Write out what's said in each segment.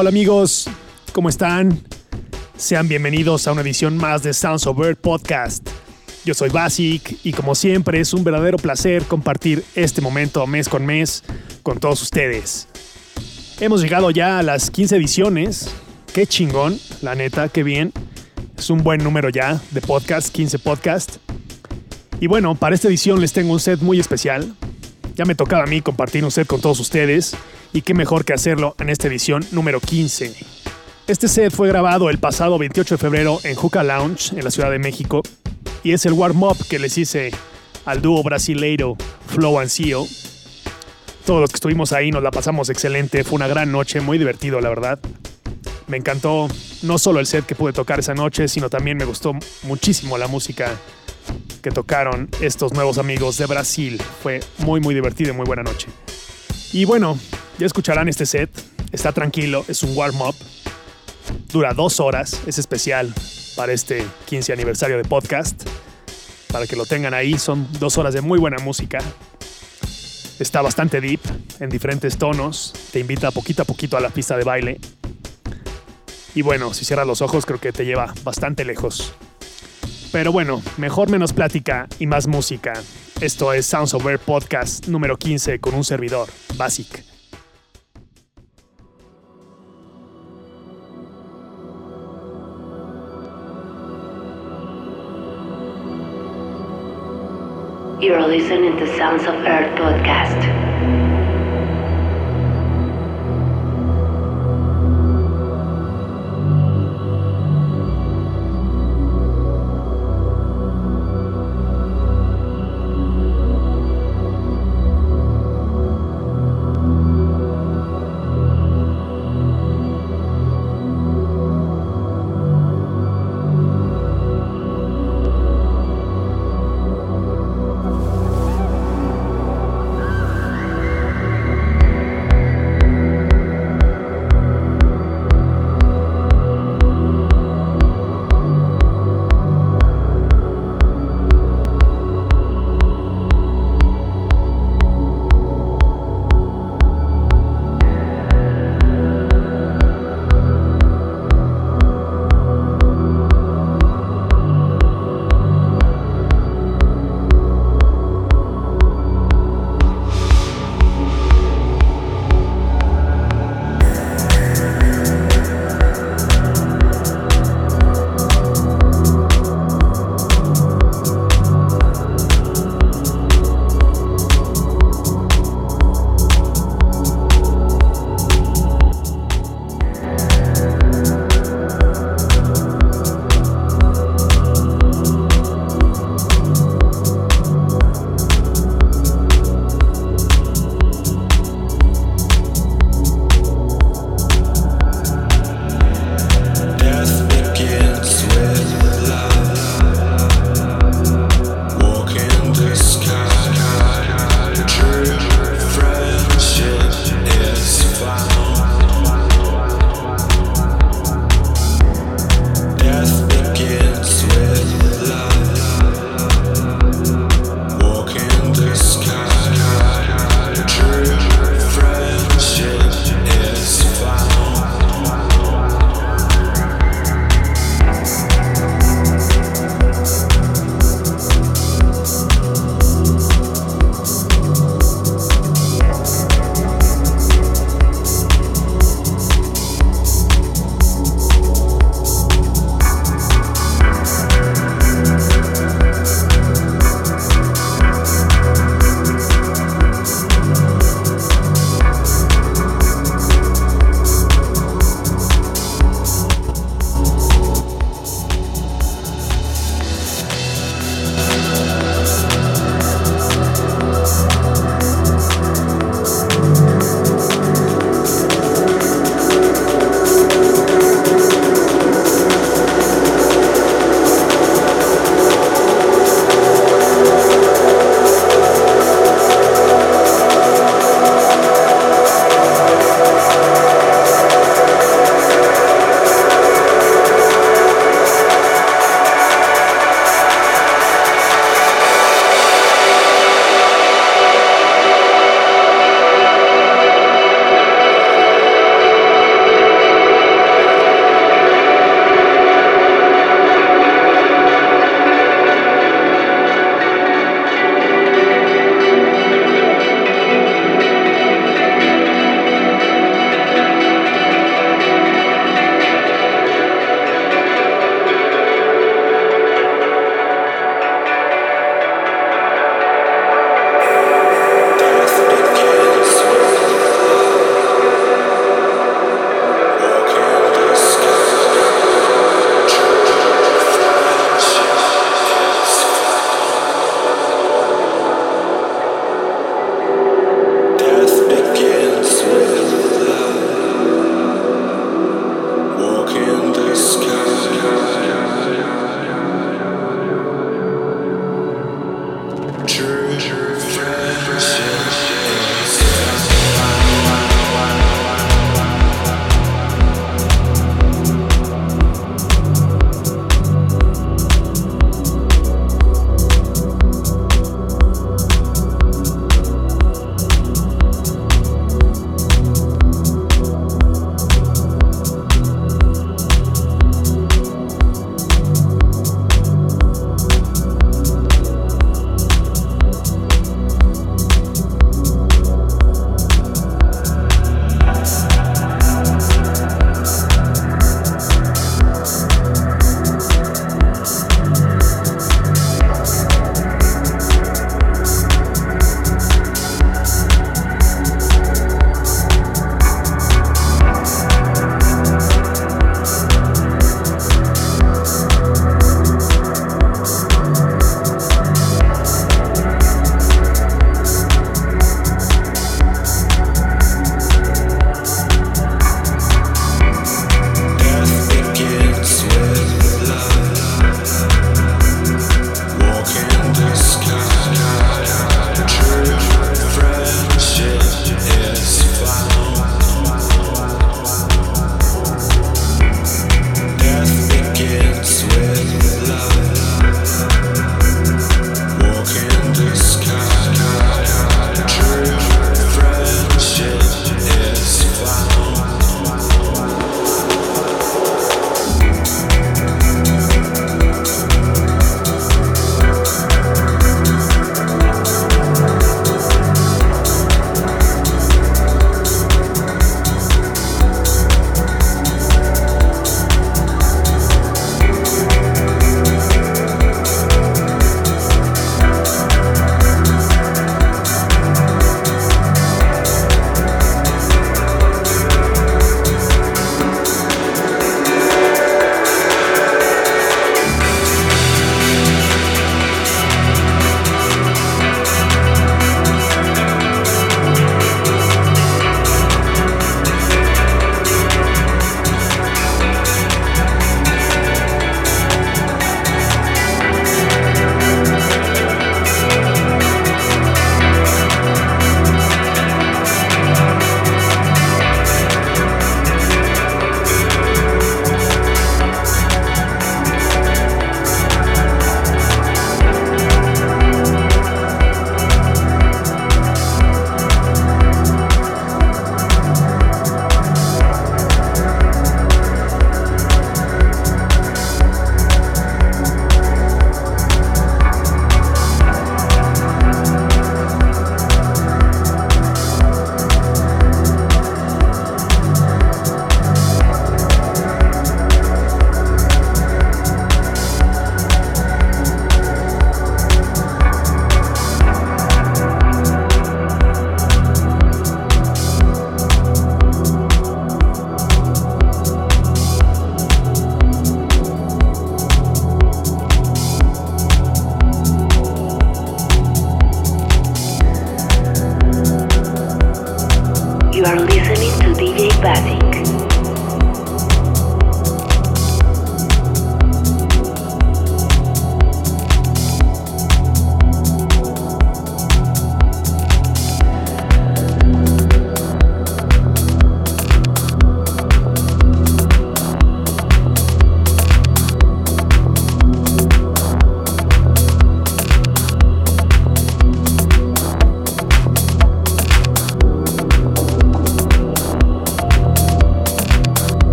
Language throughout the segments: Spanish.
Hola amigos, ¿cómo están? Sean bienvenidos a una edición más de Sounds of Bird Podcast. Yo soy Basic y como siempre es un verdadero placer compartir este momento mes con mes con todos ustedes. Hemos llegado ya a las 15 ediciones. Qué chingón, la neta, qué bien. Es un buen número ya de podcast, 15 podcast. Y bueno, para esta edición les tengo un set muy especial. Ya me tocaba a mí compartir un set con todos ustedes y qué mejor que hacerlo en esta edición número 15. Este set fue grabado el pasado 28 de febrero en Juca Lounge en la Ciudad de México y es el warm-up que les hice al dúo brasileiro Flow and CEO. Todos los que estuvimos ahí nos la pasamos excelente, fue una gran noche, muy divertido la verdad. Me encantó no solo el set que pude tocar esa noche, sino también me gustó muchísimo la música que tocaron estos nuevos amigos de Brasil. Fue muy muy divertido y muy buena noche. Y bueno, ya escucharán este set, está tranquilo, es un warm-up, dura dos horas, es especial para este 15 aniversario de podcast. Para que lo tengan ahí, son dos horas de muy buena música. Está bastante deep, en diferentes tonos. Te invita poquito a poquito a la pista de baile. Y bueno, si cierras los ojos, creo que te lleva bastante lejos. Pero bueno, mejor menos plática y más música. Esto es Sounds of Air Podcast número 15 con un servidor, Basic. You're listening to Sounds of Earth podcast.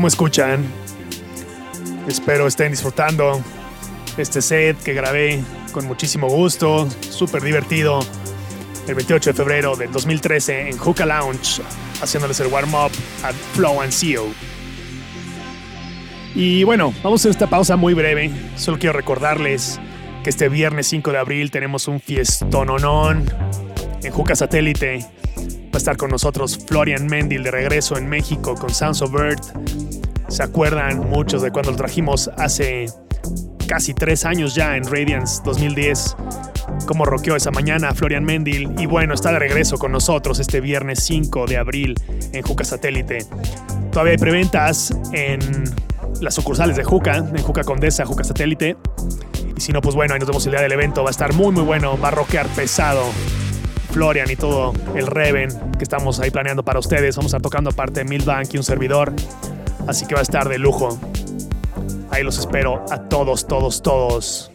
¿Cómo escuchan? Espero estén disfrutando este set que grabé con muchísimo gusto, súper divertido, el 28 de febrero del 2013 en Hookah Lounge, haciéndoles el warm-up a Flow and CEO. Y bueno, vamos a esta pausa muy breve. Solo quiero recordarles que este viernes 5 de abril tenemos un fiestononón en Juca Satélite. Va a estar con nosotros Florian Mendil de regreso en México con Sounds of Earth. ¿Se acuerdan muchos de cuando lo trajimos hace casi tres años ya en Radiance 2010? Cómo rockeó esa mañana Florian Mendil. Y bueno, está de regreso con nosotros este viernes 5 de abril en Juca Satélite. Todavía hay preventas en las sucursales de Juca, en Juca Condesa, Juca Satélite. Y si no, pues bueno, ahí nos vemos el día del evento. Va a estar muy, muy bueno. Va a rockear pesado. Florian y todo el Reven que estamos ahí planeando para ustedes. Vamos a estar tocando aparte Milbank y un servidor. Así que va a estar de lujo. Ahí los espero a todos, todos, todos.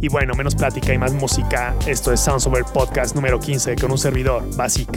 Y bueno, menos plática y más música. Esto es Sounds Over Podcast número 15 con un servidor, Basic.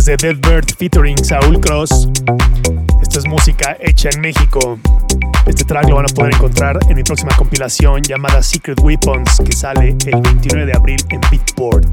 Este track es de Dead Bird featuring Saul Cross. Esta es música hecha en México. Este track lo van a poder encontrar en mi próxima compilación llamada Secret Weapons que sale el 29 de abril en Beatport.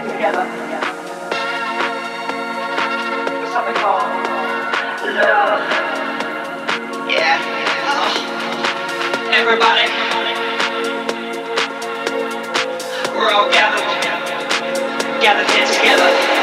Together. For something called love. Yeah. Everybody, we're all gathered, gathered here together.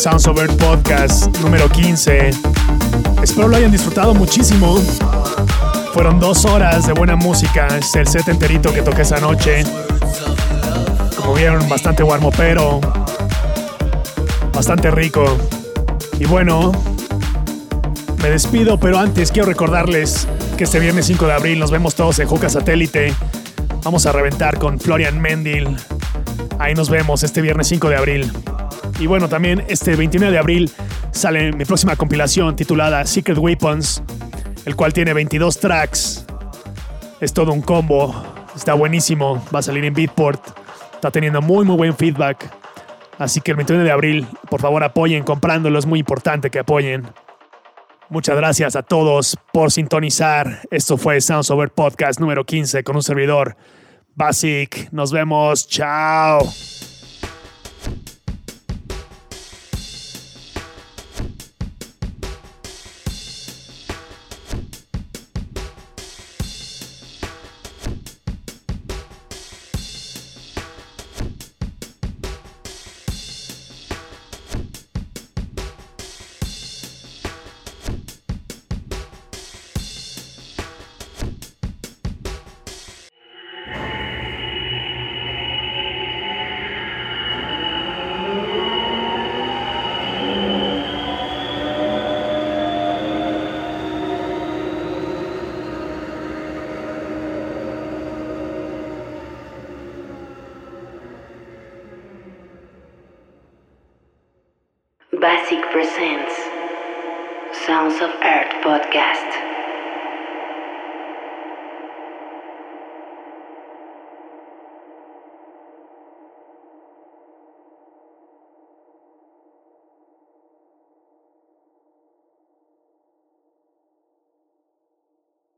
Sounds Earth Podcast número 15. Espero lo hayan disfrutado muchísimo. Fueron dos horas de buena música. Es el set enterito que toqué esa noche. Como vieron, bastante pero Bastante rico. Y bueno, me despido, pero antes quiero recordarles que este viernes 5 de abril nos vemos todos en Juca Satélite. Vamos a reventar con Florian Mendil. Ahí nos vemos este viernes 5 de abril. Y bueno, también este 29 de abril sale mi próxima compilación titulada Secret Weapons, el cual tiene 22 tracks. Es todo un combo. Está buenísimo. Va a salir en Beatport. Está teniendo muy, muy buen feedback. Así que el 29 de abril, por favor, apoyen comprándolo. Es muy importante que apoyen. Muchas gracias a todos por sintonizar. Esto fue Sounds Over Podcast número 15 con un servidor, Basic. Nos vemos. Chao.